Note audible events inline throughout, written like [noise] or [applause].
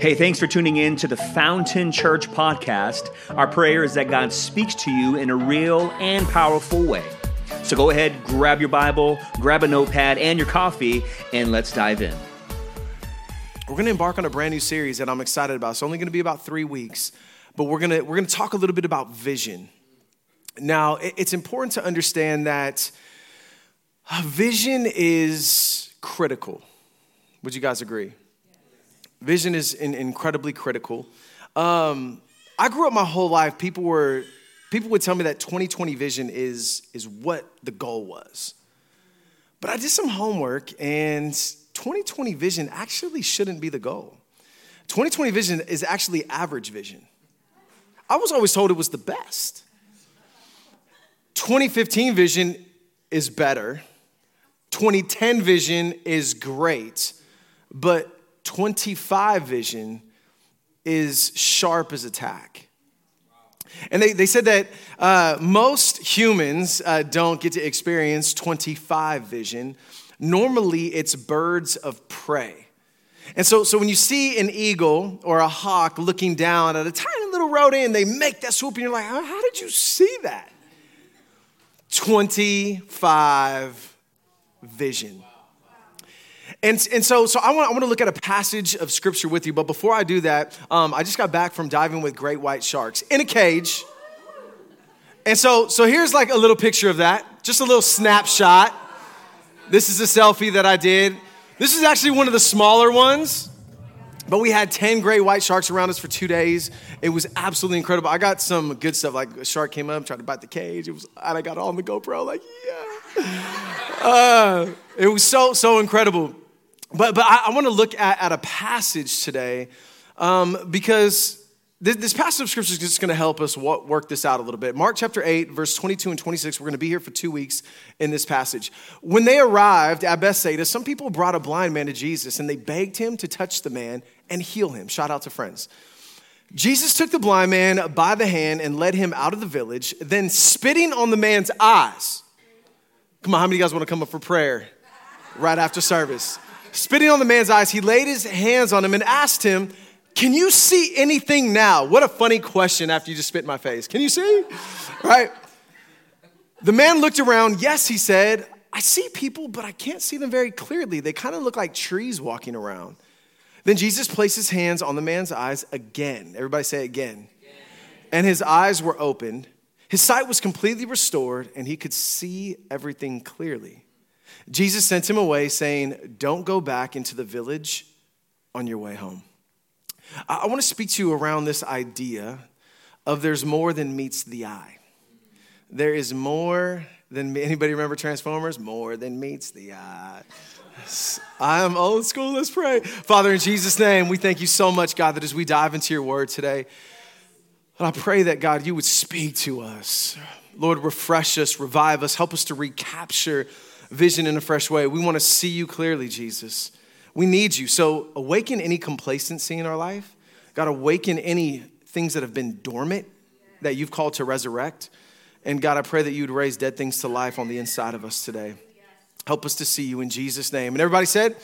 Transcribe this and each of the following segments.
Hey, thanks for tuning in to the Fountain Church podcast. Our prayer is that God speaks to you in a real and powerful way. So go ahead, grab your Bible, grab a notepad and your coffee, and let's dive in. We're going to embark on a brand new series that I'm excited about. It's only going to be about three weeks, but we're going to we're going to talk a little bit about vision. Now, it's important to understand that a vision is critical. Would you guys agree? Vision is in, incredibly critical. Um, I grew up my whole life. People were people would tell me that 2020 vision is is what the goal was. But I did some homework, and 2020 vision actually shouldn't be the goal. 2020 vision is actually average vision. I was always told it was the best. 2015 vision is better. 2010 vision is great, but 25 vision is sharp as a tack. And they, they said that uh, most humans uh, don't get to experience 25 vision. Normally, it's birds of prey. And so, so when you see an eagle or a hawk looking down at a tiny little rodent, they make that swoop, and you're like, how, how did you see that? 25 vision. And, and so, so I, want, I want to look at a passage of scripture with you, but before I do that, um, I just got back from diving with great white sharks in a cage. And so, so here's like a little picture of that, just a little snapshot. This is a selfie that I did. This is actually one of the smaller ones, but we had 10 great white sharks around us for two days. It was absolutely incredible. I got some good stuff, like a shark came up, tried to bite the cage. It was, and I got all on the GoPro, like, yeah. Uh, it was so, so incredible. But, but I, I want to look at, at a passage today um, because this, this, passage of scripture is just going to help us work this out a little bit. Mark chapter 8, verse 22 and 26, we're going to be here for two weeks in this passage. When they arrived at Bethsaida, some people brought a blind man to Jesus and they begged him to touch the man and heal him. Shout out to friends. Jesus took the blind man by the hand and led him out of the village, then spitting on the man's eyes. Come on, how many of you guys want to come up for prayer right after service? Spitting on the man's eyes, he laid his hands on him and asked him, Can you see anything now? What a funny question after you just spit in my face. Can you see? Right? The man looked around. Yes, he said, I see people, but I can't see them very clearly. They kind of look like trees walking around. Then Jesus placed his hands on the man's eyes again. Everybody say again. again. And his eyes were opened. His sight was completely restored, and he could see everything clearly. Jesus sent him away, saying, Don't go back into the village on your way home. I, want to speak to you around this idea of there's more than meets the eye. There is more than anybody remember Transformers? More than meets the eye. I am old school. Let's pray. Father, in Jesus' name, we thank you so much, God, that as we dive into your word today, and I pray that, God, you would speak to us. Lord, refresh us, revive us, help us to recapture vision in a fresh way. We want to see you clearly, Jesus. We need you. So awaken any complacency in our life. God, awaken any things that have been dormant that you've called to resurrect. And God, I pray that you'd raise dead things to life on the inside of us today. Help us to see you in Jesus' name. And everybody said,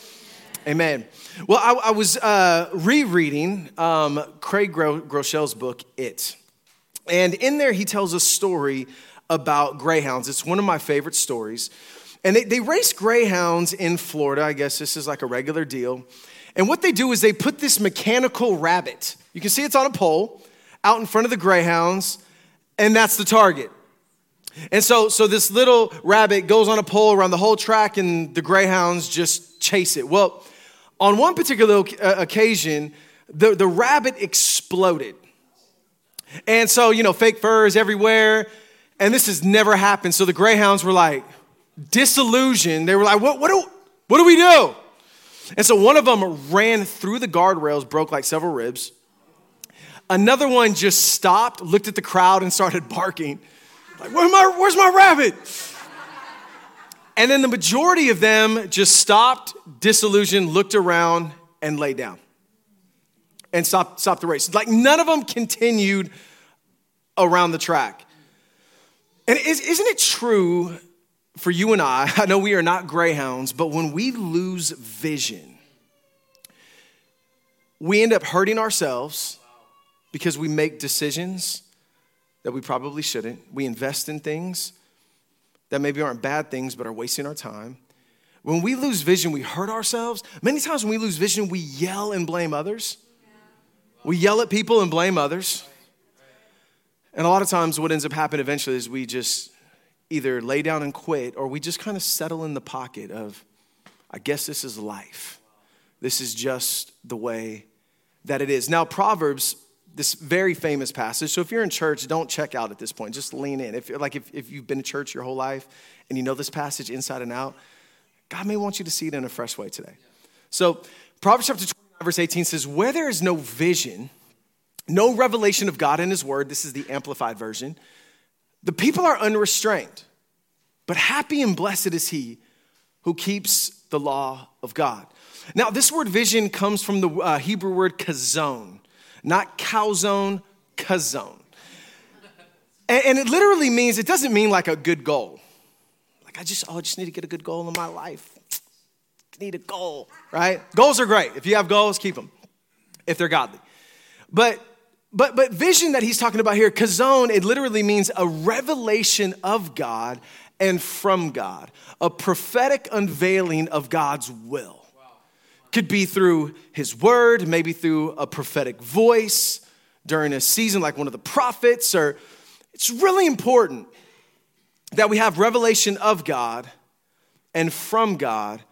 Amen. Well, I, I was uh, rereading um, Craig Gro- Groeschel's book, It. And in there, he tells a story about greyhounds. It's one of my favorite stories. And they, they race greyhounds in Florida. I guess this is like a regular deal. And what they do is they put this mechanical rabbit, you can see it's on a pole, out in front of the greyhounds, and that's the target. And so, so this little rabbit goes on a pole around the whole track, and the greyhounds just chase it. Well, on one particular uh, occasion, the, the rabbit exploded. And so, you know, fake furs everywhere. And this has never happened. So the greyhounds were like, disillusioned. They were like, what, what, do, what do we do? And so one of them ran through the guardrails, broke like several ribs. Another one just stopped, looked at the crowd, and started barking. Like, Where my, where's my rabbit? And then the majority of them just stopped, disillusioned, looked around, and lay down and stopped, stopped the race. Like none of them continued around the track. And is, isn't it true for you and I, [laughs] I know we are not greyhounds, but when we lose vision, we end up hurting ourselves because we make decisions that we probably shouldn't. We invest in things that maybe aren't bad things but are wasting our time. When we lose vision, we hurt ourselves. Many times when we lose vision, we yell and blame others. We yell at people and blame others. And a lot of times, what ends up happening eventually is we just either lay down and quit or we just kind of settle in the pocket of, I guess this is life. This is just the way that it is. Now, Proverbs, this very famous passage. So if you're in church, don't check out at this point. Just lean in. If like if, if you've been to church your whole life and you know this passage inside and out, God may want you to see it in a fresh way today. So, Proverbs chapter 29, verse 18 says, Where there is no vision, no revelation of God in His word, this is the amplified version, the people are unrestrained. But happy and blessed is he who keeps the law of God. Now, this word vision comes from the uh, Hebrew word kazon, not calzone, kazon. And, and it literally means, it doesn't mean like a good goal. Like, I just, oh, I just need to get a good goal in my life. I need a goal, right? Goals are great. If you have goals, keep them, if they're godly. But but but vision that he's talking about here, kazon, it literally means a revelation of God and from God, a prophetic unveiling of God's will. Could be through his word, maybe through a prophetic voice during a season like one of the prophets, or it's really important that we have revelation of God and from God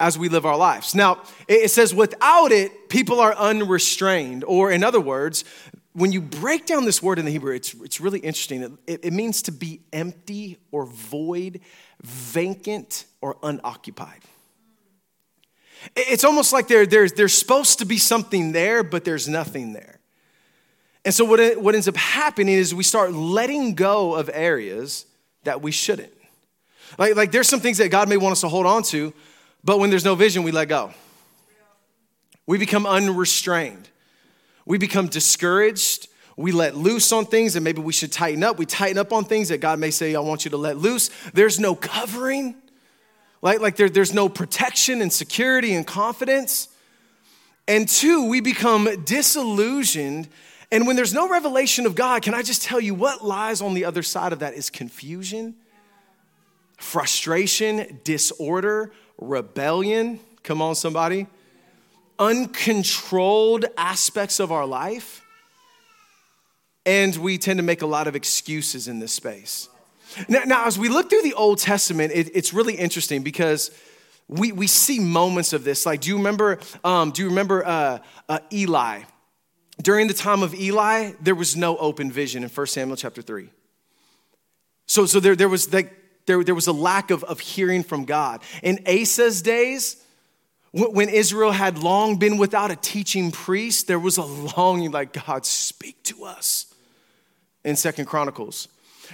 as we live our lives. Now, it says without it, people are unrestrained, or in other words, when you break down this word in the Hebrew, it's, it's really interesting. It, it means to be empty or void, vacant or unoccupied. It's almost like there, there's, there's supposed to be something there, but there's nothing there. And so, what, what ends up happening is we start letting go of areas that we shouldn't. Like, like, there's some things that God may want us to hold on to, but when there's no vision, we let go. We become unrestrained. We become discouraged. We let loose on things and maybe we should tighten up. We tighten up on things that God may say, I want you to let loose. There's no covering. Like, like there, there's no protection and security and confidence. And two, we become disillusioned. And when there's no revelation of God, can I just tell you what lies on the other side of that is confusion, frustration, disorder, rebellion. Come on, somebody. Uncontrolled aspects of our life. And we tend to make a lot of excuses in this space. Now, now, as we look through the Old Testament, it, it's really interesting because we, we see moments of this. Like, do you remember, um, do you remember uh, uh, Eli? During the time of Eli, there was no open vision in 1 Samuel chapter 3. So, so there, there, was like, there, there was a lack of, of hearing from God. In Asa's days, when Israel had long been without a teaching priest, there was a longing like, God, speak to us in Second Chronicles.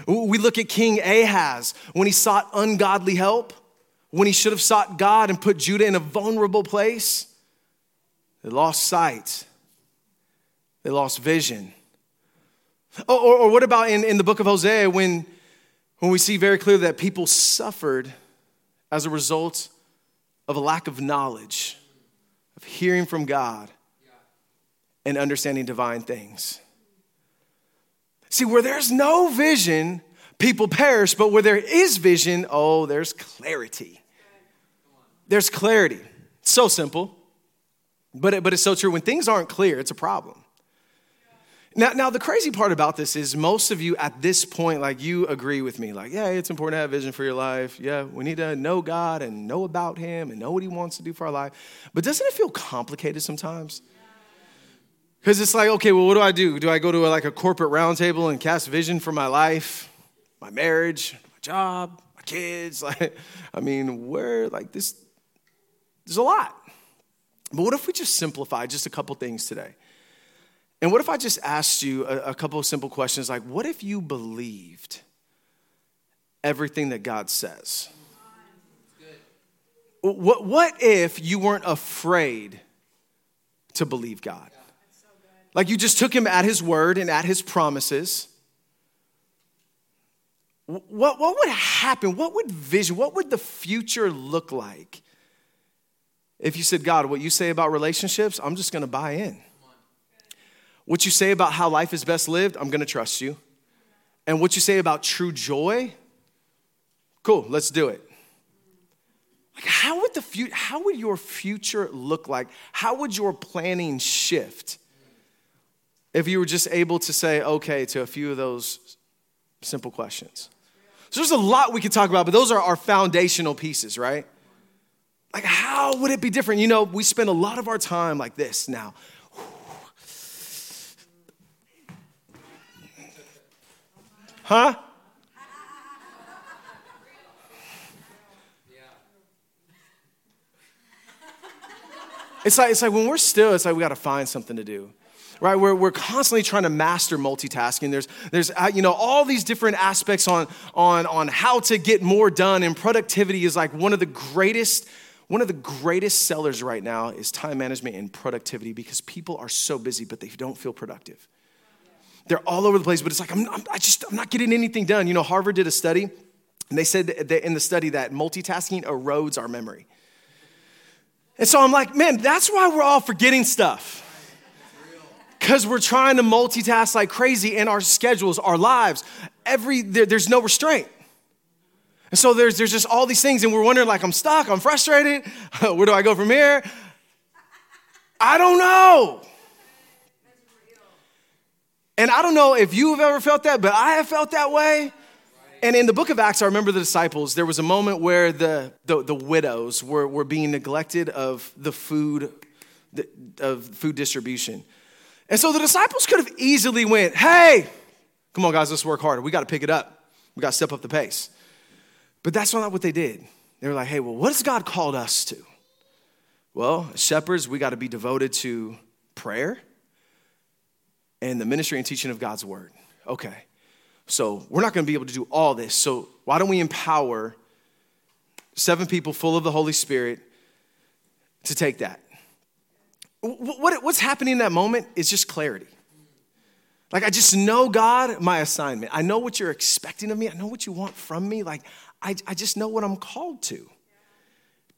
We look at King Ahaz when he sought ungodly help, when he should have sought God and put Judah in a vulnerable place. They lost sight, they lost vision. Or, or, or what about in, in the book of Hosea when, when we see very clearly that people suffered as a result of a lack of knowledge, of hearing from God, and understanding divine things? See, where there's no vision, people perish, but where there is vision, oh, there's clarity. There's clarity. It's so simple, but, it, but it's so true. When things aren't clear, it's a problem. Now, now, the crazy part about this is most of you at this point, like you agree with me, like, yeah, it's important to have vision for your life. Yeah, we need to know God and know about Him and know what He wants to do for our life. But doesn't it feel complicated sometimes? Because it's like, okay, well, what do I do? Do I go to a, like a corporate roundtable and cast vision for my life, my marriage, my job, my kids? [laughs] Like, I mean, where, like, this, there's a lot. But what if we just simplify just a couple things today? And what if I just asked you a, a couple of simple questions like, what if you believed everything that God says? What, what if you weren't afraid to believe God? Like you just took him at his word and at his promises. What, what would happen? What would vision, what would the future look like If you said, God, what you say about relationships, I'm just gonna buy in. What you say about how life is best lived, I'm gonna trust you. And what you say about true joy, cool, let's do it. Like how would the future, how would your future look like? How would your planning shift if you were just able to say okay to a few of those simple questions? So there's a lot we could talk about, but those are our foundational pieces, right? Like, how would it be different? You know, we spend a lot of our time like this now. Huh? It's like, it's like when we're still, it's like we got to find something to do right? We're, we're constantly trying to master multitasking. There's, there's uh, you know, all these different aspects on, on, on how to get more done, and productivity is like one of the greatest, one of the greatest sellers right now is time management and productivity because people are so busy, but they don't feel productive. They're all over the place, but it's like, I'm, I'm, I just, I'm not getting anything done. You know, Harvard did a study, and they said that in the study that multitasking erodes our memory. And so I'm like, man, that's why we're all forgetting stuff because we're trying to multitask like crazy in our schedules, our lives. Every there, there's no restraint. And so there's, there's just all these things, and we're wondering, like, I'm stuck, I'm frustrated. [laughs] Where do I go from here? I don't know. And I don't know if you have ever felt that, but I have felt that way. And in the book of Acts, I remember the disciples, there was a moment where the, the, the widows were, were being neglected of the food, the, of food distribution. And so the disciples could have easily went, hey, come on, guys, let's work harder. We got to pick it up. We got to step up the pace. But that's not what they did. They were like, hey, well, what has God called us to? Well, shepherds, we got to be devoted to prayer and the ministry and teaching of God's word. Okay. So we're not going to be able to do all this. So why don't we empower seven people full of the Holy Spirit to take that? What, what's happening in that moment is just clarity. Like, I just know, God, my assignment. I know what you're expecting of me. I know what you want from me. Like, I, I just know what I'm called to.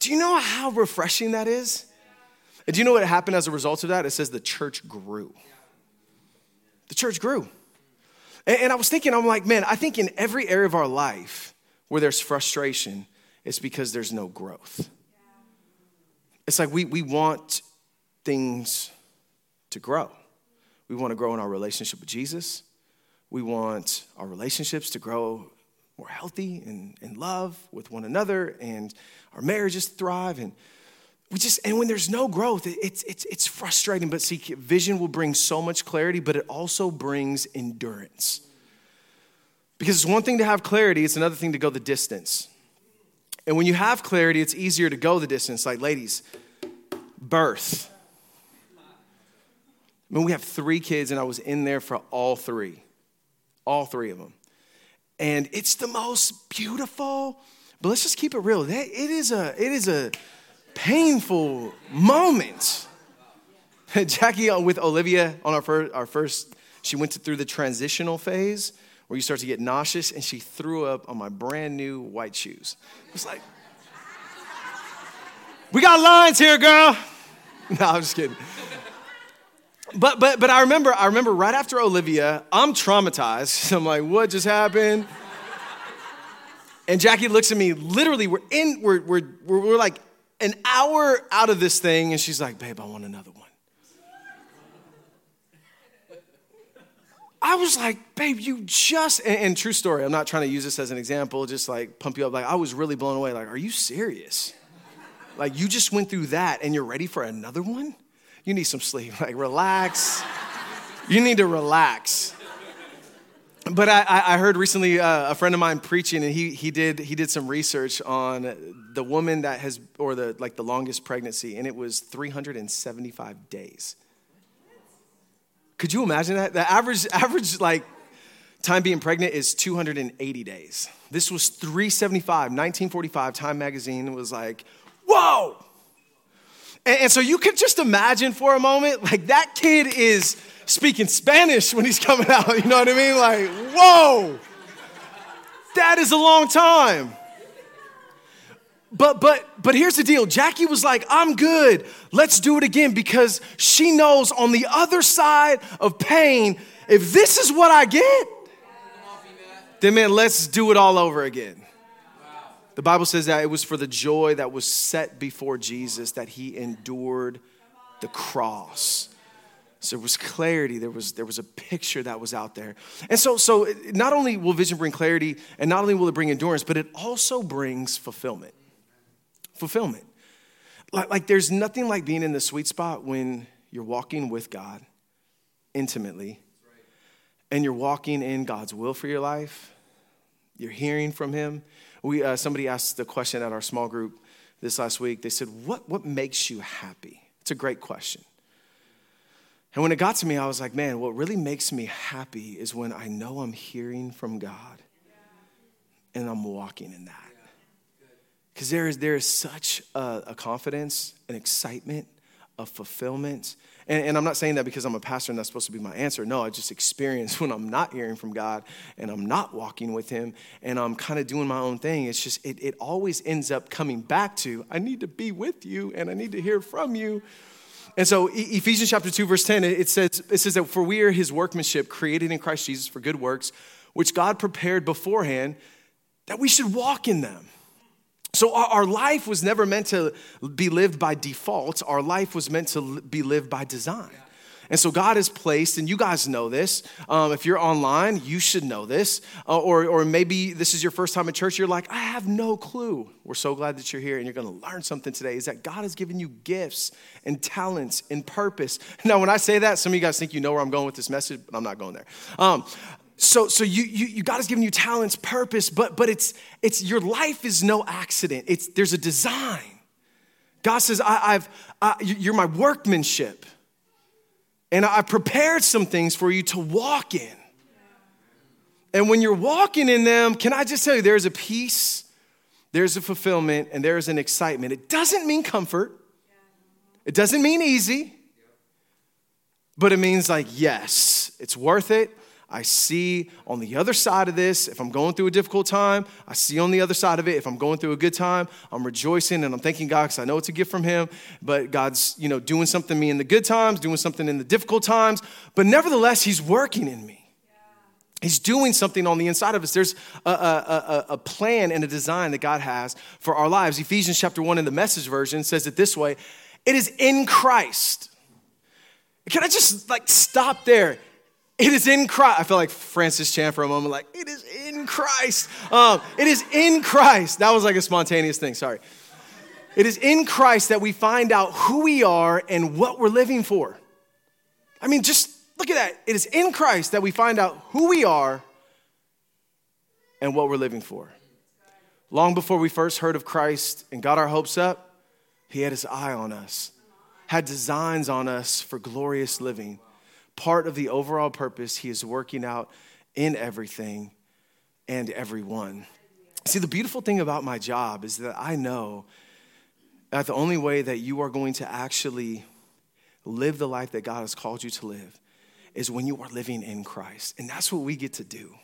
Do you know how refreshing that is? And do you know what happened as a result of that? It says the church grew. The church grew. And, and I was thinking, I'm like, man, I think in every area of our life where there's frustration, it's because there's no growth. It's like we, we want things to grow. We want to grow in our relationship with Jesus. We want our relationships to grow more healthy and in love with one another and our marriages thrive. And we just, and when there's no growth, it's, it's, it's frustrating. But see, vision will bring so much clarity, but it also brings endurance. Because it's one thing to have clarity, it's another thing to go the distance. And when you have clarity, it's easier to go the distance. Like, ladies, birth I mean, we have three kids, and I was in there for all three, all three of them. And it's the most beautiful, but let's just keep it real. It is a, it is a painful moment. [laughs] Jackie uh, with Olivia on our first, our first, she went through the transitional phase where you start to get nauseous, and she threw up on my brand new white shoes. It was like, we got lines here, girl. [laughs] No, I'm just kidding. But but but I remember I remember right after Olivia, I'm traumatized. [laughs] I'm like, what just happened? And Jackie looks at me. Literally, we're in we're we're we're, we're like an hour out of this thing, and she's like, babe, I want another one. I was like, babe, you just, and, and, true story, I'm not trying to use this as an example, just like pump you up. Like, I was really blown away. Like, are you serious? Like, you just went through that and you're ready for another one? You need some sleep. Like, relax. you need to relax. But I, I heard recently uh, a friend of mine preaching, and he, he, did, he did some research on the woman that has, or the, like the longest pregnancy, and it was 375 days. Could you imagine that? The average, average like time being pregnant is 280 days. This was 375, 1945, Time magazine was like, whoa, and, and so you could just imagine for a moment, like that kid is speaking Spanish when he's coming out. You know what I mean? Like, whoa, that is a long time. But but but here's the deal. Jackie was like, "I'm good. Let's do it again because she knows on the other side of pain, if this is what I get, then man, let's do it all over again." The Bible says that it was for the joy that was set before Jesus that he endured the cross. So there was clarity, there was, there was a picture that was out there. And so, so not only will vision bring clarity, and not only will it bring endurance, but it also brings fulfillment. Fulfillment. Like, like there's nothing like being in the sweet spot when you're walking with God intimately, and you're walking in God's will for your life. You're hearing from Him. We, uh, somebody asked the question at our small group this last week. They said, what, what makes you happy? It's a great question. And when it got to me, I was like, man, what really makes me happy is when I know I'm hearing from God and I'm walking in that. Because there is, there is such a, a, confidence, an excitement, a fulfillment. And, and, I'm not saying that because I'm a pastor and that's supposed to be my answer. No, I just experience [laughs] when I'm not hearing from God and I'm not walking with Him and I'm kind of doing my own thing. It's just, it, it always ends up coming back to, I need to be with you and I need to hear from you. And so Ephesians chapter 2, verse 10, it says, it says that for we are his workmanship created in Christ Jesus for good works, which God prepared beforehand that we should walk in them. So our life was never meant to be lived by default. Our life was meant to be lived by design. And so God has placed, and you guys know this. Um, if you're online, you should know this. Uh, or, or maybe this is your first time at church, you're like, I have no clue. We're so glad that you're here and you're gonna learn something today. Is that God has given you gifts and talents and purpose. Now, when I say that, some of you guys think you know where I'm going with this message, but I'm not going there. Um, so so you, you, you god has given you talents purpose but but it's it's your life is no accident it's there's a design god says I, have I, you're my workmanship and I've prepared some things for you to walk in. And when you're walking in them, can I just tell you, there's a peace, there's a fulfillment, and there's an excitement. It doesn't mean comfort, it doesn't mean easy, but it means like, yes, it's worth it. I see on the other side of this, if I'm going through a difficult time, I see on the other side of it, if I'm going through a good time, I'm rejoicing and I'm thanking God because I know it's a gift from Him. But God's, you know, doing something me in the good times, doing something in the difficult times. But nevertheless, He's working in me. He's doing something on the inside of us. There's a, a, a, a, plan and a design that God has for our lives. Ephesians chapter 1 in the message version says it this way it is in Christ. Can I just like stop there? It is in Christ. I feel like Francis Chan for a moment, like, it is in Christ. Um, it is in Christ. That was like a spontaneous thing, sorry. It is in Christ that we find out who we are and what we're living for. I mean, just look at that. It is in Christ that we find out who we are and what we're living for. Long before we first heard of Christ and got our hopes up, He had His eye on us, had designs on us for glorious living part of the overall purpose He is working out in everything and everyone. See, the beautiful thing about my job is that I know that the only way that you are going to actually live the life that God has called you to live is when you are living in Christ. And that's what we get to do.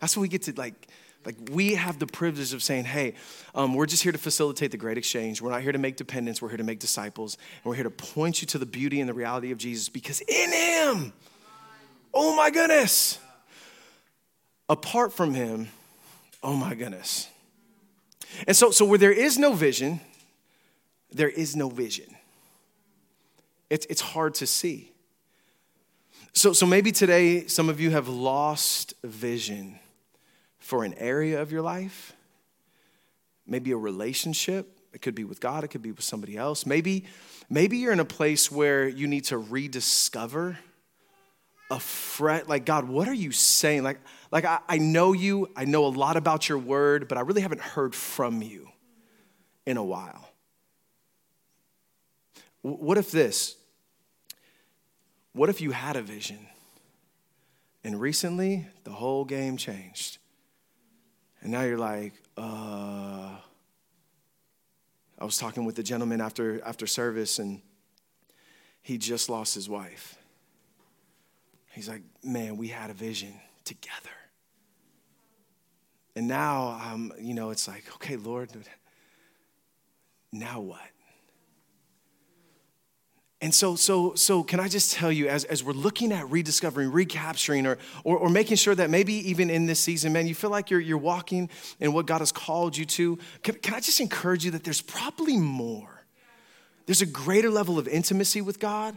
That's what we get to like like we have the privilege of saying, hey, um, we're just here to facilitate the great exchange. We're not here to make dependents, we're here to make disciples. And we're here to point you to the beauty and the reality of Jesus because in Him, oh my goodness, apart from Him, oh my goodness. And so, so where there is no vision, there is no vision. It's, it's hard to see. So, so maybe today some of you have lost vision for an area of your life, maybe a relationship. It could be with God, it could be with somebody else. Maybe, maybe you're in a place where you need to rediscover a fret like god what are you saying like like I, I know you i know a lot about your word but i really haven't heard from you in a while what if this what if you had a vision and recently the whole game changed and now you're like, uh, I was talking with the gentleman after, after service, and he just lost his wife. He's like, man, we had a vision together. And now, um, you know, it's like, okay, Lord, now what? And so, so, so can I just tell you, as, as we're looking at rediscovering, recapturing, or, or, or, making sure that maybe even in this season, man, you feel like you're, you're walking in what God has called you to, can, can I just encourage you that there's probably more? There's a greater level of intimacy with God.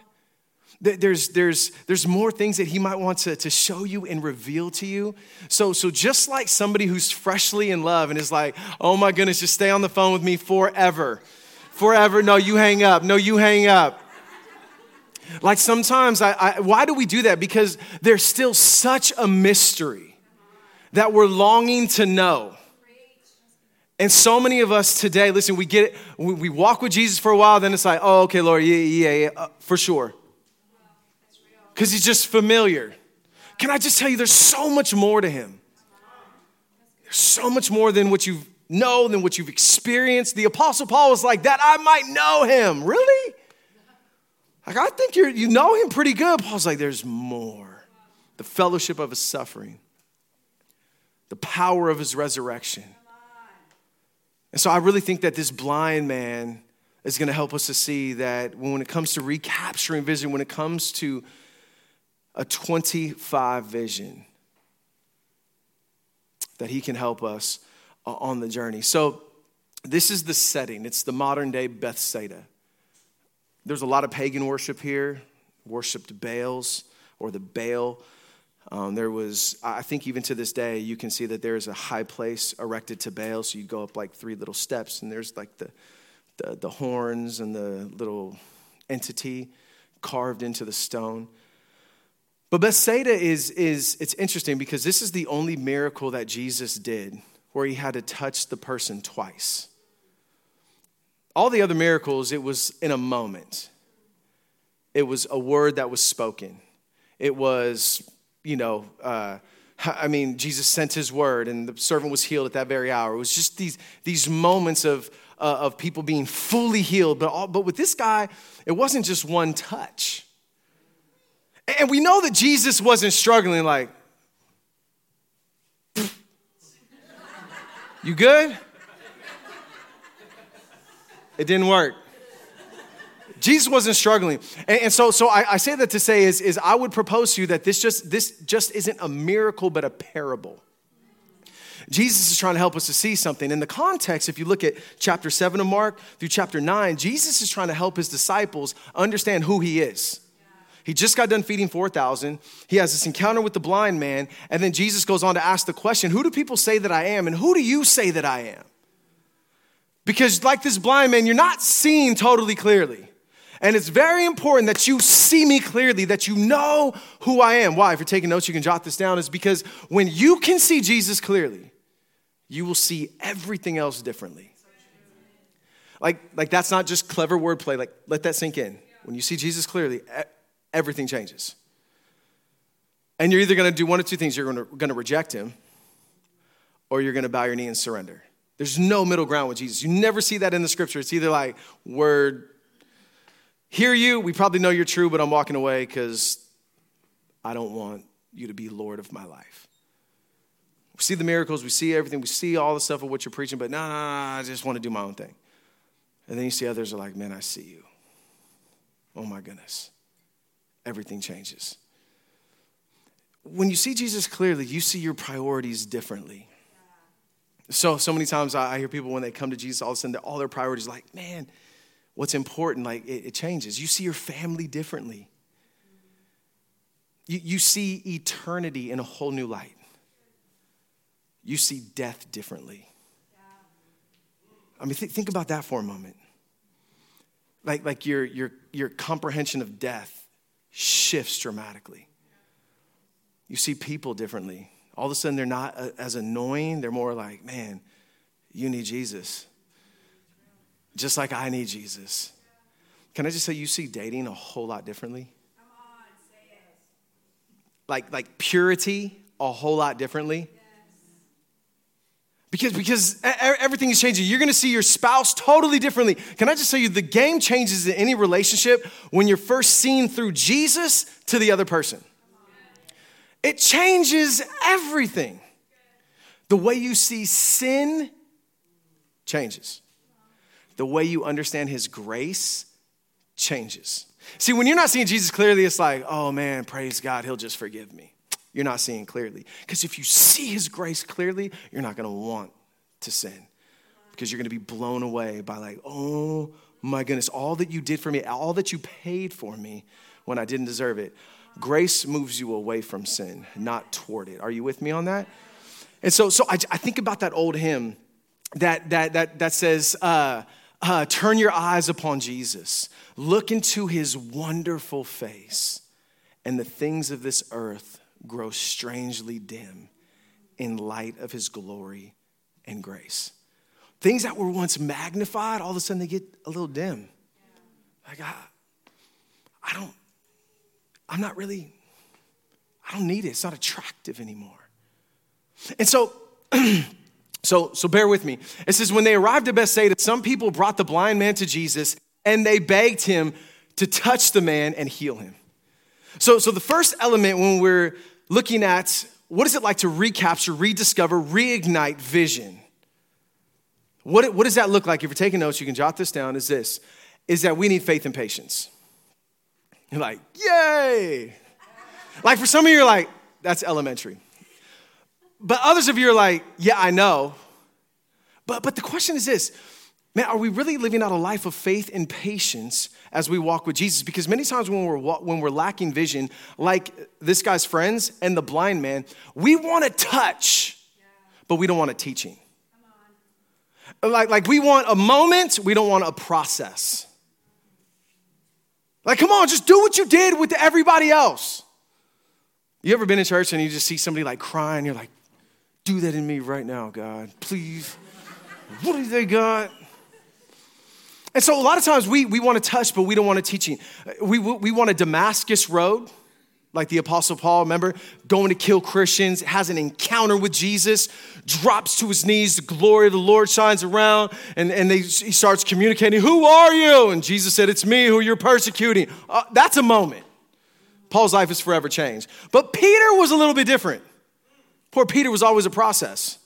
There's, there's, there's more things that he might want to, to show you and reveal to you. So, so just like somebody who's freshly in love and is like, oh my goodness, just stay on the phone with me forever. Forever. No, you hang up. No, you hang up. Like sometimes, I, I, why do we do that? Because there's still such a mystery that we're longing to know. And so many of us today, listen, we get it, we, we walk with Jesus for a while, then it's like, oh, okay, Lord, yeah, yeah, yeah, uh, for sure. Because he's just familiar. Can I just tell you, there's so much more to him. There's so much more than what you know, than what you've experienced. The Apostle Paul was like, that I might know him. Really? Like, I think you you know him pretty good. Paul's like, there's more. The fellowship of his suffering, the power of his resurrection. And so I really think that this blind man is going to help us to see that when it comes to recapturing vision, when it comes to a 25 vision, that he can help us uh, on the journey. So, this is the setting. It's the modern day Bethsaida. There's a lot of pagan worship here, worshiped Baals or the Baal. Um, there was, I think, even to this day, you can see that there is a high place erected to Baal. So you go up like three little steps, and there's like the, the, the horns and the little entity carved into the stone. But Bethsaida is, is it's interesting because this is the only miracle that Jesus did where he had to touch the person twice. All the other miracles, it was in a moment. It was a word that was spoken. It was, you know, uh, I mean, Jesus sent his word and the servant was healed at that very hour. It was just these, these moments of, uh, of people being fully healed. But, all, but with this guy, it wasn't just one touch. And we know that Jesus wasn't struggling like, you good? It didn't work. Jesus wasn't struggling. And, and so, so I, I, say that to say is, is I would propose to you that this just, this just isn't a miracle, but a parable. Jesus is trying to help us to see something. In the context, if you look at chapter 7 of Mark through chapter 9, Jesus is trying to help his disciples understand who he is. He just got done feeding 4,000. He has this encounter with the blind man. And then Jesus goes on to ask the question Who do people say that I am? And who do you say that I am? Because, like this blind man, you're not seeing totally clearly. And it's very important that you see me clearly, that you know who I am. Why? If you're taking notes, you can jot this down. Is because when you can see Jesus clearly, you will see everything else differently. Like, like that's not just clever wordplay. Like, let that sink in. When you see Jesus clearly, everything changes. And you're either to do one of two things. You're going to reject him, or you're to bow your knee and surrender. There's no middle ground with Jesus. You never see that in the scripture. It's either like, word, hear you, we probably know you're true, but I'm walking away because I don't want you to be Lord of my life. We see the miracles, we see everything, we see all the stuff of what you're preaching, but no, no, no, I just want to do my own thing. And then you see others are like, man, I see you. Oh my goodness. Everything changes. When you see Jesus clearly, you see your priorities differently. So, so many times I hear people when they come to Jesus, all of a sudden, all their priorities like, man, what's important, like it, it changes. You see your family differently. You, you see eternity in a whole new light. You see death differently. I mean, th- think about that for a moment. Like, like your, your, your comprehension of death shifts dramatically. You see people differently all of a sudden they're not uh, as annoying. They're more like, man, you need Jesus. Just like I need Jesus. Can I just say you see dating a whole lot differently? Like, like purity a whole lot differently? Because, because everything is changing. You're gonna see your spouse totally differently. Can I just tell you, the game changes in any relationship when you're first seen through Jesus to the other person. It changes everything. The way you see sin changes. the way you understand his grace changes. See, when you're not seeing Jesus clearly, it's like, oh man, praise God, he'll just forgive me. You're not seeing clearly. Because if you see his grace clearly, you're not gonna want to sin. Because you're gonna be blown away by, like, oh my goodness, all that you did for me, all that you paid for me when I didn't deserve it. Grace moves you away from sin, not toward it. Are you with me on that? And so, so I, I think about that old hymn that, that, that, that says, uh, uh, Turn your eyes upon Jesus, look into his wonderful face, and the things of this earth grow strangely dim in light of his glory and grace. Things that were once magnified, all of a sudden they get a little dim. Like, I, I don't, I'm not really, I don't need it. It's not attractive anymore. And so, [clears throat] so, so bear with me. It says, when they arrived at Bethsaida, some people brought the blind man to Jesus and they begged him to touch the man and heal him. So, so the first element when we're looking at what is it like to recapture, rediscover, reignite vision? What, what does that look like? If you're taking notes, you can jot this down. Is this is that we need faith and patience. You're like, yay! Like for some of you, you're like, that's elementary. But others of you are like, yeah, I know. But, but the question is this man, are we really living out a life of faith and patience as we walk with Jesus? Because many times when we're, when we're lacking vision, like this guy's friends and the blind man, we want to touch, but we don't want a teaching. Like, like we want a moment, we don't want a process. Like, come on, just do what you did with everybody else. You ever been in church and you just see somebody like crying? You're like, do that in me right now, God, please. What do they got? And so a lot of times we, we want to touch, but we don't want a teaching. We, we want a Damascus road, like the Apostle Paul, remember? Going to kill Christians, has an encounter with Jesus, drops to his knees, the glory of the Lord shines around, and, and they, he starts communicating, Who are you? And Jesus said, It's me who you're persecuting. Uh, that's a moment. Paul's life is forever changed. But Peter was a little bit different. Poor Peter was always a process.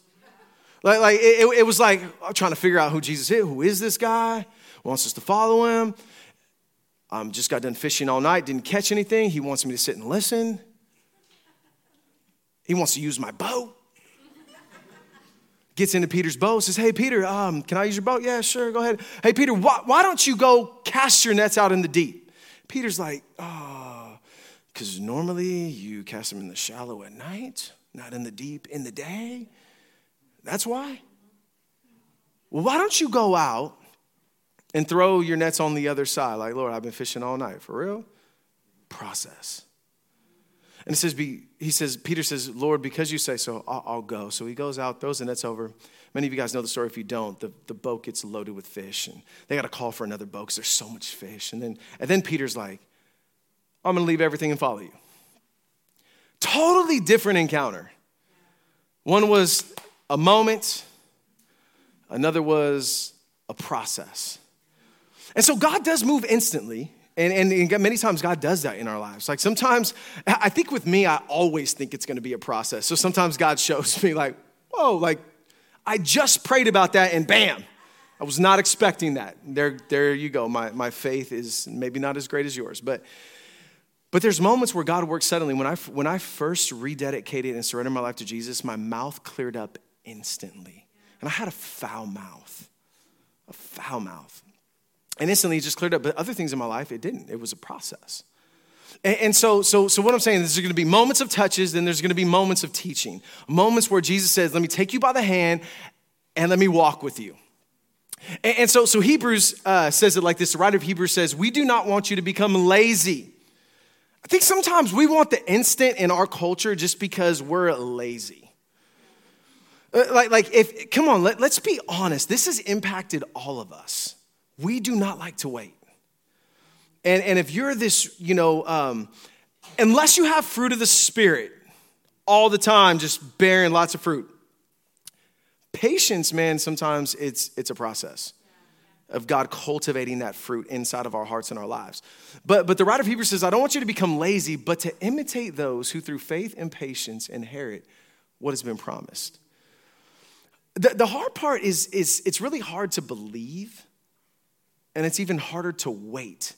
Like, like it, it was like I'm trying to figure out who Jesus is. Who is this guy? Wants us to follow him. Um, just got done fishing all night, didn't catch anything. He wants me to sit and listen. He wants to use my boat. Gets into Peter's boat, says, Hey, Peter, um, can I use your boat? Yeah, sure, go ahead. Hey, Peter, why, why don't you go cast your nets out in the deep? Peter's like, Oh, because normally you cast them in the shallow at night not in the deep in the day. That's why. Well, why don't you go out and throw your nets on the other side? Like, Lord, I've been fishing all night. For real? Process. And it says, be he says, Peter says, Lord, because you say so, I'll, I'll, go. So he goes out, throws the nets over. Many of you guys know the story. If you don't, the, the boat gets loaded with fish, and they got to call for another boat because there's so much fish. And then, and then Peter's like, I'm going to leave everything and follow you. Totally different encounter. One was a moment, another was a process. And so God does move instantly. And, and, many times God does that in our lives. Like sometimes, I think with me, I always think it's gonna be a process. So sometimes God shows me, like, whoa, like I just prayed about that and bam, I was not expecting that. There, there you go. My, my faith is maybe not as great as yours, but but there's moments where God works suddenly. When I, when I first rededicated and surrendered my life to Jesus, my mouth cleared up instantly. And I had a foul mouth, a foul mouth. And instantly it just cleared up. But other things in my life, it didn't. It was a process. And, so, so, so what I'm saying is there's going to be moments of touches, then there's going to be moments of teaching. Moments where Jesus says, let me take you by the hand and let me walk with you. And, and so, so Hebrews uh, says it like this. The writer of Hebrews says, we do not want you to become lazy I think sometimes we want the instant in our culture just because we're lazy. Uh, like, like if, come on, let, let's be honest. This has impacted all of us. We do not like to wait. And, and if you're this, you know, um, unless you have fruit of the Spirit all the time, just bearing lots of fruit, patience, man, sometimes it's, it's a process of God cultivating that fruit inside of our hearts and our lives. But, but the writer of Hebrews says, I don't want you to become lazy, but to imitate those who through faith and patience inherit what has been promised. The, the hard part is, is it's really hard to believe and it's even harder to wait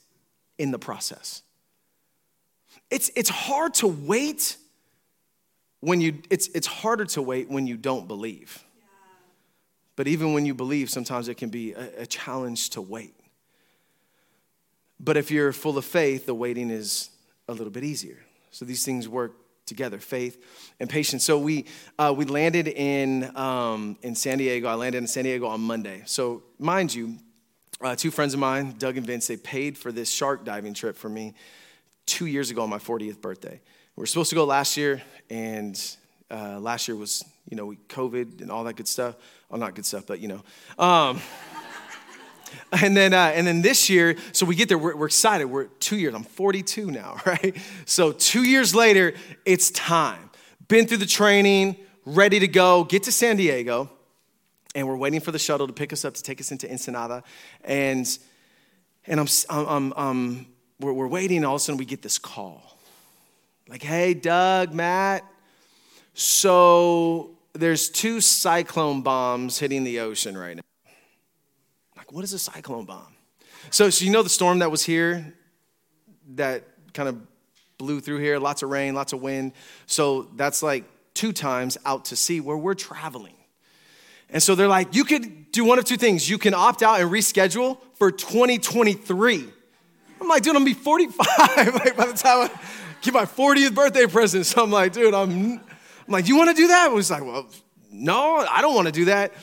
in the process. It's, it's hard to wait when you, it's, it's harder to wait when you don't believe. But even when you believe, sometimes it can be a, a challenge to wait. But if you're full of faith, the waiting is a little bit easier. So these things work together faith and patience. So we, uh, we landed in, um, in San Diego. I landed in San Diego on Monday. So, mind you, uh, two friends of mine, Doug and Vince, they paid for this shark diving trip for me two years ago on my 40th birthday. We were supposed to go last year, and uh, last year was, you know, COVID and all that good stuff. Well, not good stuff, but, you know. Um, [laughs] and then, uh, and then this year, so we get there, we're, we're, excited. We're two years, I'm 42 now, [laughs] right? So two years later, it's time. Been through the training, ready to go, get to San Diego, and we're waiting for the shuttle to pick us up to take us into Ensenada. And, and I'm, I'm, I'm, we're, we're waiting, and all of a sudden we get this call. Like, hey, Doug, Matt, so there's two cyclone bombs hitting the ocean right now Like, what is a cyclone bomb? So, so you know the storm that was here that kind of blew through here, lots of rain, lots of wind. So that's like two times out to sea where we're traveling. And so they're like, you could do one of two things. You can opt out and reschedule for 2023. I'm like, dude, I'm gonna be 45 [laughs] like by the time I get my 40th birthday present. So I'm like, dude, I'm, I'm like, you wanna do that? I was like, well, no, I don't wanna do that.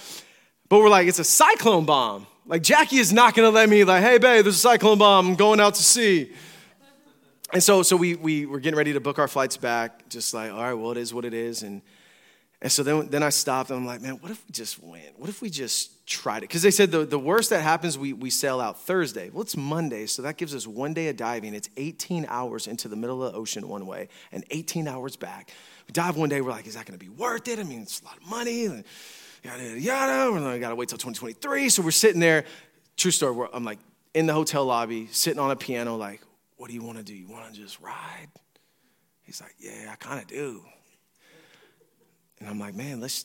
But we're like, it's a cyclone bomb. Like Jackie is not gonna let me, like, hey babe, there's a cyclone bomb, I'm going out to sea. And so, so we, we were getting ready to book our flights back, just like, all right, well, it is what it is. And, and so then, then I stopped and I'm like, man, what if we just went? What if we just tried it? Because they said the, the worst that happens, we, we sail out Thursday. Well, it's Monday, so that gives us one day of diving. It's 18 hours into the middle of the ocean one way and 18 hours back. We dive one day, we're like, is that gonna be worth it? I mean, it's a lot of money. And, yada, yada, yada. And I got to wait till 2023. So we're sitting there. True story. I'm like in the hotel lobby, sitting on a piano, like, what do you want to do? You want to just ride? He's like, yeah, I kind of do. And I'm like, man, let's.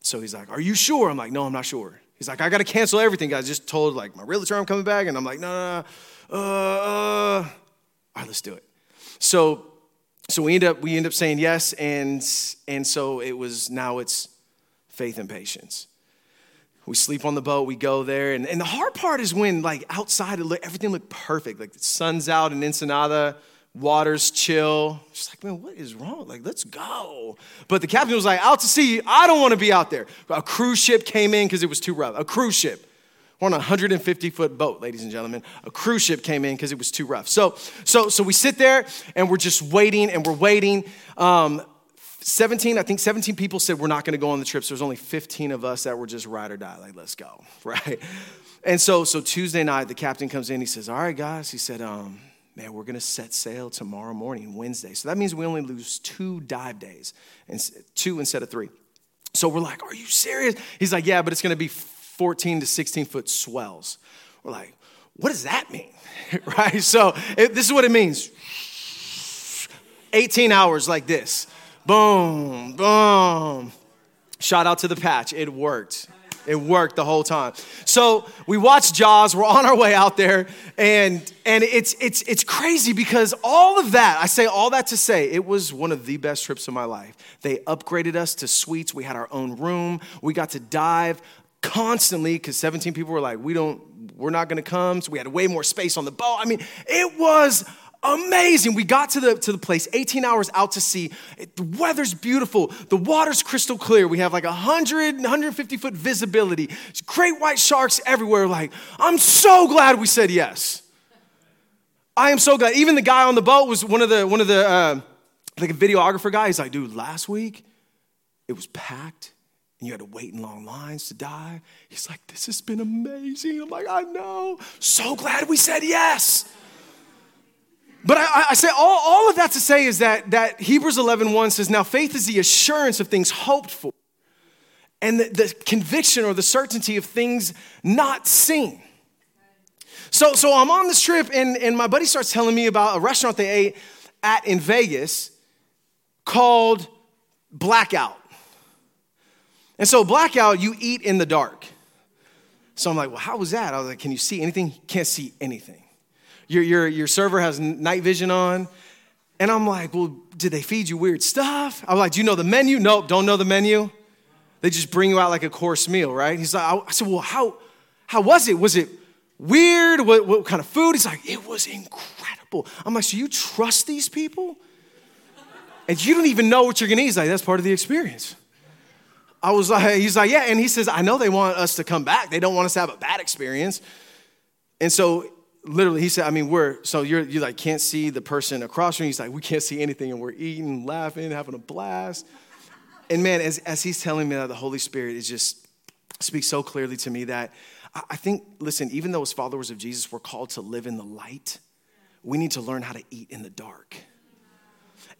So he's like, are you sure? I'm like, no, I'm not sure. He's like, I got to cancel everything. I just told like my realtor I'm coming back. And I'm like, no, no, no. Uh, uh. All right, let's do it. So, so we end up we end up saying yes, and and so it was now it's faith and patience. We sleep on the boat, we go there, and, and the hard part is when, like, outside, it look, everything looked perfect. Like, the sun's out in Ensenada, water's chill. Just like, man, what is wrong? Like, let's go. But the captain was like, out to sea, I don't want to be out there. A cruise ship came in because it was too rough. A cruise ship. We're on a 150 foot boat, ladies and gentlemen. A cruise ship came in because it was too rough. So, so, so we sit there and we're just waiting and we're waiting. Um, 17, I think 17 people said we're not going to go on the trip. So there's only 15 of us that were just ride or die, like let's go, [laughs] right? And so, so Tuesday night, the captain comes in. He says, "All right, guys," he said, um, "Man, we're going to set sail tomorrow morning, Wednesday. So that means we only lose two dive days, and two instead of three. So we're like, "Are you serious?" He's like, "Yeah, but it's going to be 14 to 16 foot swells." We're like, "What does that mean?" [laughs] right? So it, this is what it means. 18 hours like this. Boom, boom. Shout out to the patch. It worked. It worked the whole time. So we watched Jaws. We're on our way out there, and and it's it's it's crazy because all of that. I say all that to say it was one of the best trips of my life. They upgraded us to suites. We had our own room. We got to dive constantly because 17 people were like, we don't, we're not going to come. So we had way more space on the boat. I mean, it was amazing. We got to the, to the place 18 hours out to sea. The weather's beautiful. The water's crystal clear. We have like 100, 150 foot visibility. Great white sharks everywhere. Like, I'm so glad we said yes. I am so glad. Even the guy on the boat was one of the, one of the, uh, like a videographer guy. He's like, dude, last week it was packed and you had to wait in long lines to dive. He's like, this has been amazing. I'm like, I know. So glad we said yes. But I, I, say all, all of that to say is that, that Hebrews 11 1 says, Now faith is the assurance of things hoped for, and the, the conviction or the certainty of things not seen. So, so I'm on this trip, and, and my buddy starts telling me about a restaurant they ate at in Vegas called Blackout. And so, Blackout, you eat in the dark. So I'm like, well, how was that? I was like, can you see anything? Can't see anything. Your, your, your server has night vision on. And I'm like, well, did they feed you weird stuff? I'm like, do you know the menu? Nope, don't know the menu. They just bring you out like a course meal, right? He's like, I said, well, how, how was it? Was it weird? What, what kind of food? He's like, it was incredible. I'm like, so you trust these people? And you don't even know what you're gonna eat. He's like, that's part of the experience. I was like, he's like, yeah. And he says, I know they want us to come back. They don't want us to have a bad experience. And so literally he said, I mean, we're so you're you like can't see the person across from you. He's like, we can't see anything, and we're eating, laughing, having a blast. And man, as, as he's telling me that the Holy Spirit is just speaks so clearly to me that I think, listen, even though as followers of Jesus, we're called to live in the light, we need to learn how to eat in the dark.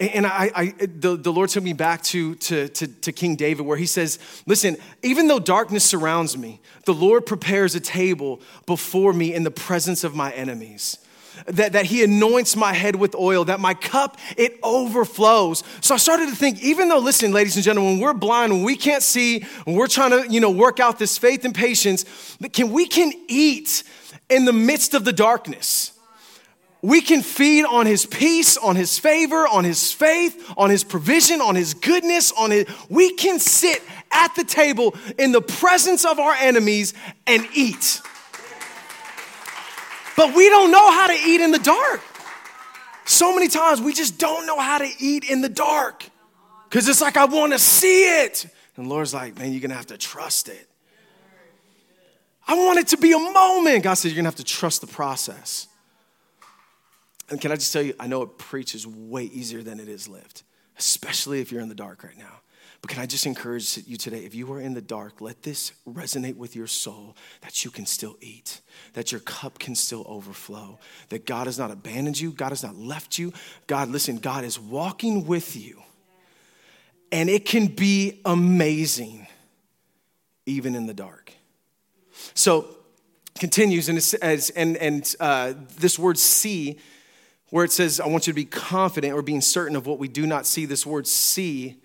And I, I the, the Lord took me back to, to, to, to King David, where he says, Listen, even though darkness surrounds me, the Lord prepares a table before me in the presence of my enemies. That, that he anoints my head with oil, that my cup, it overflows. So I started to think, even though, listen, ladies and gentlemen, we're blind, when we can't see, when we're trying to, you know, work out this faith and patience, can we can eat in the midst of the darkness we can feed on his peace, on his favor, on his faith, on his provision, on his goodness, on his we can sit at the table in the presence of our enemies and eat. But we don't know how to eat in the dark. So many times we just don't know how to eat in the dark. Cuz it's like I want to see it. And Lord's like, "Man, you're going to have to trust it." I want it to be a moment. God says you're going to have to trust the process. And can I just tell you, I know it preaches way easier than it is lived, especially if you're in the dark right now. But can I just encourage you today, if you are in the dark, let this resonate with your soul that you can still eat, that your cup can still overflow, that God has not abandoned you, God has not left you. God, listen, God is walking with you. And it can be amazing, even in the dark. So, continues, and, and, and uh, this word see where it says, I want you to be confident or being certain of what we do not see. This word see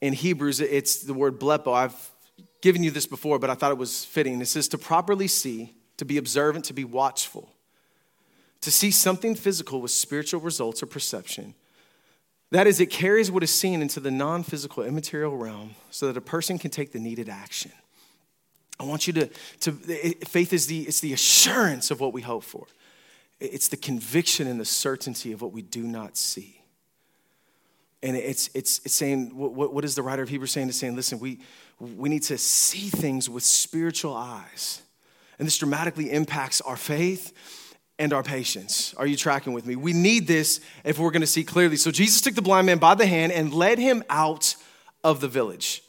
in Hebrews, it's the word blepo. I've given you this before, but I thought it was fitting. It says to properly see, to be observant, to be watchful, to see something physical with spiritual results or perception. That is, it carries what is seen into the non physical, immaterial realm so that a person can take the needed action. I want you to, to faith is the, it's the assurance of what we hope for. It's the conviction and the certainty of what we do not see. And it's, it's, it's saying, what, what is the writer of Hebrews saying? It's saying, listen, we, we need to see things with spiritual eyes. And this dramatically impacts our faith and our patience. Are you tracking with me? We need this if we're gonna see clearly. So Jesus took the blind man by the hand and led him out of the village.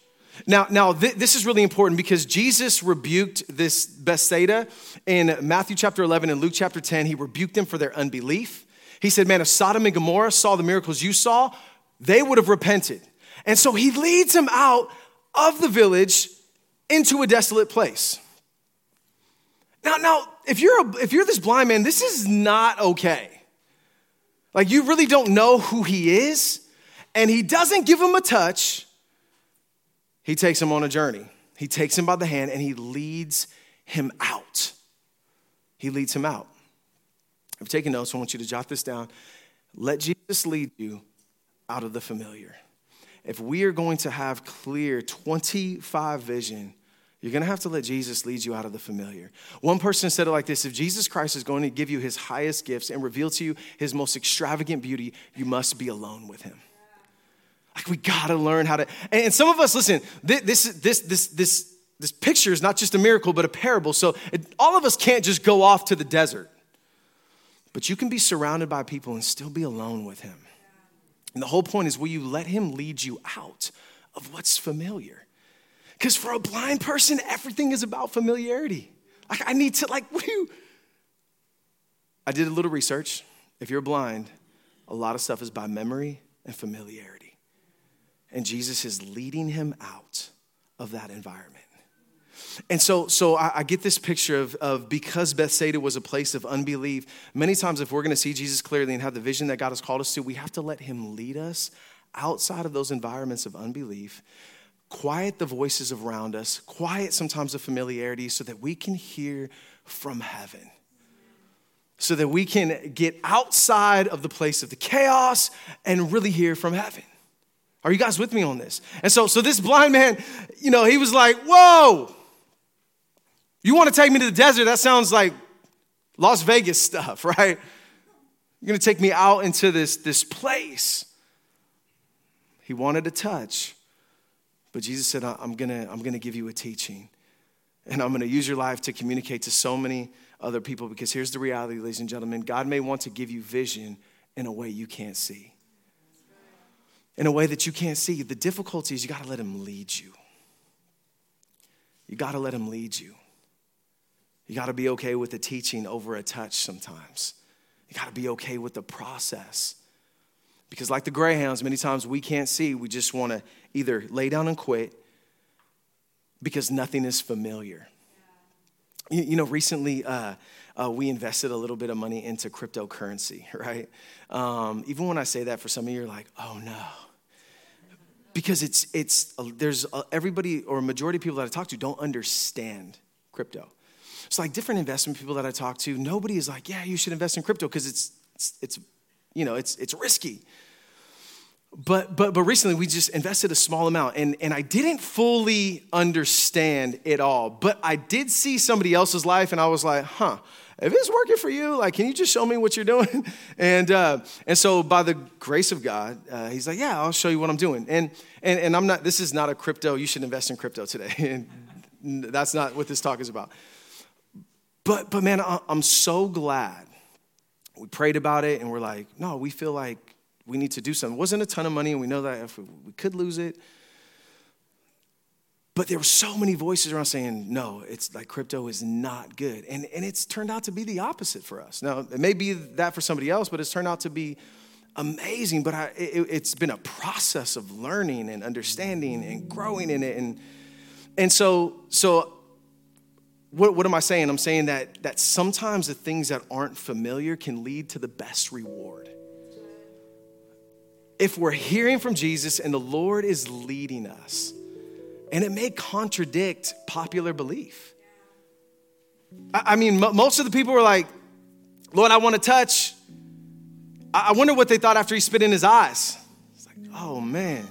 Now, now th- this is really important because Jesus rebuked this Bethsaida in Matthew chapter 11 and Luke chapter 10. He rebuked them for their unbelief. He said, Man, if Sodom and Gomorrah saw the miracles you saw, they would have repented. And so he leads them out of the village into a desolate place. Now, now, if you're a, if you're this blind man, this is not okay. Like you really don't know who he is, and he doesn't give him a touch he takes him on a journey. He takes him by the hand and he leads him out. He leads him out. If you're taking notes, I want you to jot this down. Let Jesus lead you out of the familiar. If we are going to have clear 25 vision, you're going to have to let Jesus lead you out of the familiar. One person said it like this If Jesus Christ is going to give you his highest gifts and reveal to you his most extravagant beauty, you must be alone with him. Like we gotta learn how to. And some of us, listen, this this this this this picture is not just a miracle, but a parable. So it, all of us can't just go off to the desert. But you can be surrounded by people and still be alone with him. And the whole point is, will you let him lead you out of what's familiar? Because for a blind person, everything is about familiarity. Like I need to, like, [laughs] whew. I did a little research. If you're blind, a lot of stuff is by memory and familiarity. And Jesus is leading him out of that environment. And so, so I, I, get this picture of, of because Bethsaida was a place of unbelief, many times if we're going to see Jesus clearly and have the vision that God has called us to, we have to let him lead us outside of those environments of unbelief quiet the voices around us, quiet sometimes the familiarity so that we can hear from heaven. So that we can get outside of the place of the chaos and really hear from heaven. Are you guys with me on this? And so, so this blind man, you know, he was like, Whoa, you want to take me to the desert? That sounds like Las Vegas stuff, [laughs] right? You're going to take me out into this, this place. He wanted to touch, but Jesus said, I'm going to I'm going to give you a teaching. And I'm going to use your life to communicate to so many other people because here's the reality, ladies and gentlemen God may want to give you vision in a way you can't see. In a way that you can't see. The difficulty is you got to let Him lead you. You got to let Him lead you. You got to be okay with the teaching over a touch sometimes. You got to be okay with the process. Because, like the Greyhounds, many times we can't see. We just want to either lay down and quit because nothing is familiar. You, you know, recently uh, uh, we invested a little bit of money into cryptocurrency, [laughs] right? Um, even when I say that, for some of you, you're like, oh no. Because it's, it's, there's everybody or majority of people that I talk to don't understand crypto. It's like different investment people that I talk to, nobody is like, yeah, you should invest in crypto because it's, it's, it's, you know, it's, it's risky. But, but, but recently we just invested a small amount and, and I didn't fully understand it all. But I did see somebody else's life and I was like, huh, if it's working for you, like, can you just show me what you're doing? [laughs] And, uh, and so by the grace of God, uh, he's like, yeah, I'll show you what I'm doing. And, and, and I'm not, this is not a crypto, you should invest in crypto today. [laughs] and that's not what this talk is about. But, but man, I'm so glad we prayed about it and we're like, no, we feel like we need to do something. It wasn't a ton of money and we know that if we could lose it. But there were so many voices around saying, no, it's like crypto is not good. And, and it's turned out to be the opposite for us. Now, it may be that for somebody else, but it's turned out to be amazing. But I, it, it's been a process of learning and understanding and growing in it. And, and so, so what, what am I saying? I'm saying that, that sometimes the things that aren't familiar can lead to the best reward. If we're hearing from Jesus and the Lord is leading us, and it may contradict popular belief. I, mean, most of the people were like, Lord, I want to touch. I, wonder what they thought after he spit in his eyes. It's like, oh man,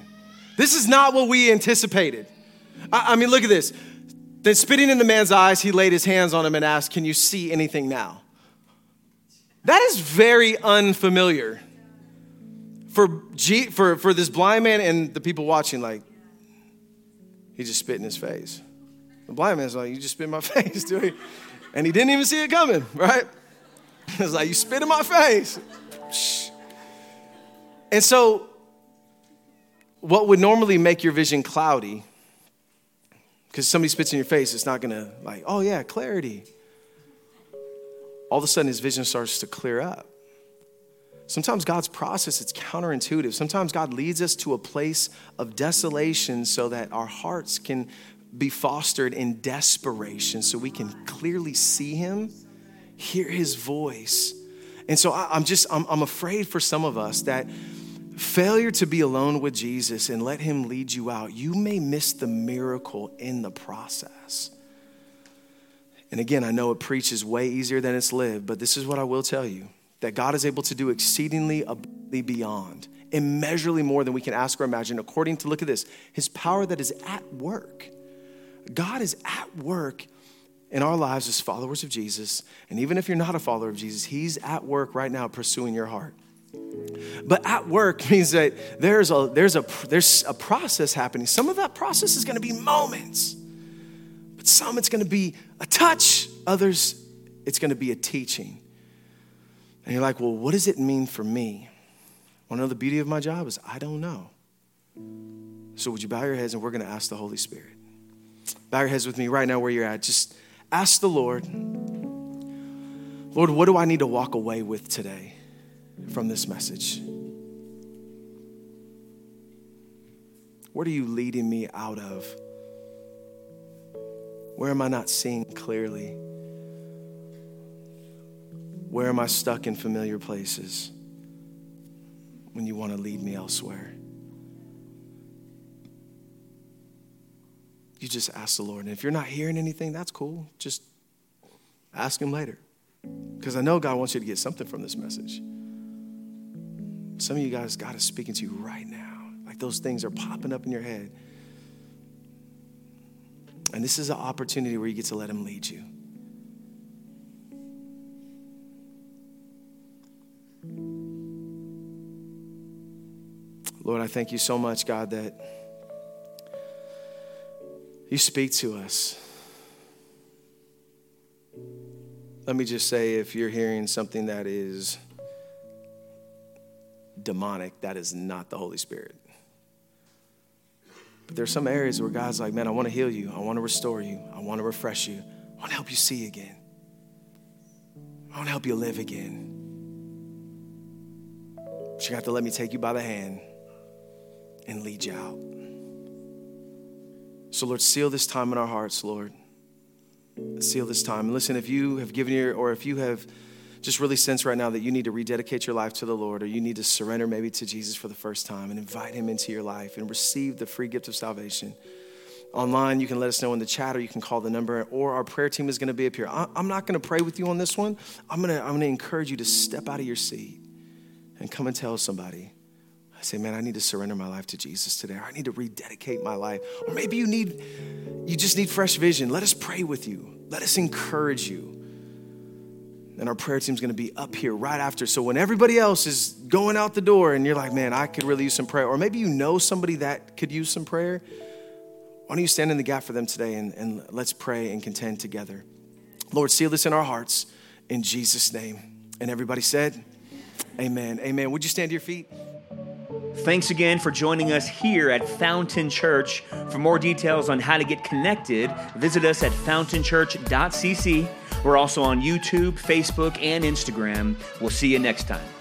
this is not what we anticipated. I mean, look at this. Then, spitting in the man's eyes, he laid his hands on him and asked, Can you see anything now? That is very unfamiliar for, G, for, for this blind man and the people watching. Like, he just spit in his face. The blind man's like, You just spit in my [laughs] face, dude. And he didn't even see it coming, right? [laughs] It's like, You spit in my face. And so, what would normally make your vision cloudy because somebody spits in your face, it's not gonna like, oh yeah, clarity. All of a sudden his vision starts to clear up. Sometimes God's process it's counterintuitive. Sometimes God leads us to a place of desolation so that our hearts can be fostered in desperation so we can clearly see him, hear his voice. And so I, am just I'm, I'm afraid for some of us that failure to be alone with Jesus and let Him lead you out, you may miss the miracle in the process. And again, I know it preaches way easier than it's lived, but this is what I will tell you that God is able to do exceedingly abundantly beyond, immeasurably more than we can ask or imagine, according to, look at this, His power that is at work. God is at work in our lives as followers of Jesus. And even if you're not a follower of Jesus, He's at work right now pursuing your heart. But at work [laughs] means that there's a, there's, a, there's a process happening. Some of that process is going to be moments, but some it's going to be a touch, others it's going to be a teaching. And you're like, well, what does it mean for me? Well, know the beauty of my job is I don't know. So would you bow your heads and we're going to ask the Holy Spirit. Bow your heads with me right now where you're at. Just ask the Lord, Lord, what do I need to walk away with today? from this message? What are you leading me out of? Where am I not seeing clearly? Where am I stuck in familiar places when you want to lead me elsewhere? you just ask the Lord. And if you're not hearing anything, that's cool. Just ask Him later. Because I know God wants you to get something from this message. Some of you guys, God is speaking to you right now. Like those things are popping up in your head. And this is an opportunity where you get to let Him lead you. Lord, I thank you so much, God, that you speak to us. Let me just say if you're hearing something that is demonic, that is not the Holy Spirit. But there's some areas where God's like, man, I want to heal you. I want to restore you. I want to refresh you. I want to help you see again. I want to help you live again. But you have to let me take you by the hand and lead you out. So, Lord, seal this time in our hearts, Lord. Seal this time. And listen, if you have given your, or if you have just really sense right now that you need to rededicate your life to the Lord, or you need to surrender maybe to Jesus for the first time and invite Him into your life and receive the free gift of salvation. Online, you can let us know in the chat, or you can call the number, or our prayer team is going to be up here. I'm not going to pray with you on this one. I'm going to, I'm going to encourage you to step out of your seat and come and tell somebody I say, man, I need to surrender my life to Jesus today. Or I need to rededicate my life. Or maybe you need, you just need fresh vision. Let us pray with you. Let us encourage you. And our prayer team's gonna be up here right after. So when everybody else is going out the door and you're like, man, I could really use some prayer, or maybe you know somebody that could use some prayer, why don't you stand in the gap for them today and, and let's pray and contend together. Lord, seal this in our hearts in Jesus' name. And everybody said, Amen. Amen. Would you stand to your feet? Thanks again for joining us here at Fountain Church. For more details on how to get connected, visit us at fountainchurch.cc. We're also on YouTube, Facebook, and Instagram. We'll see you next time.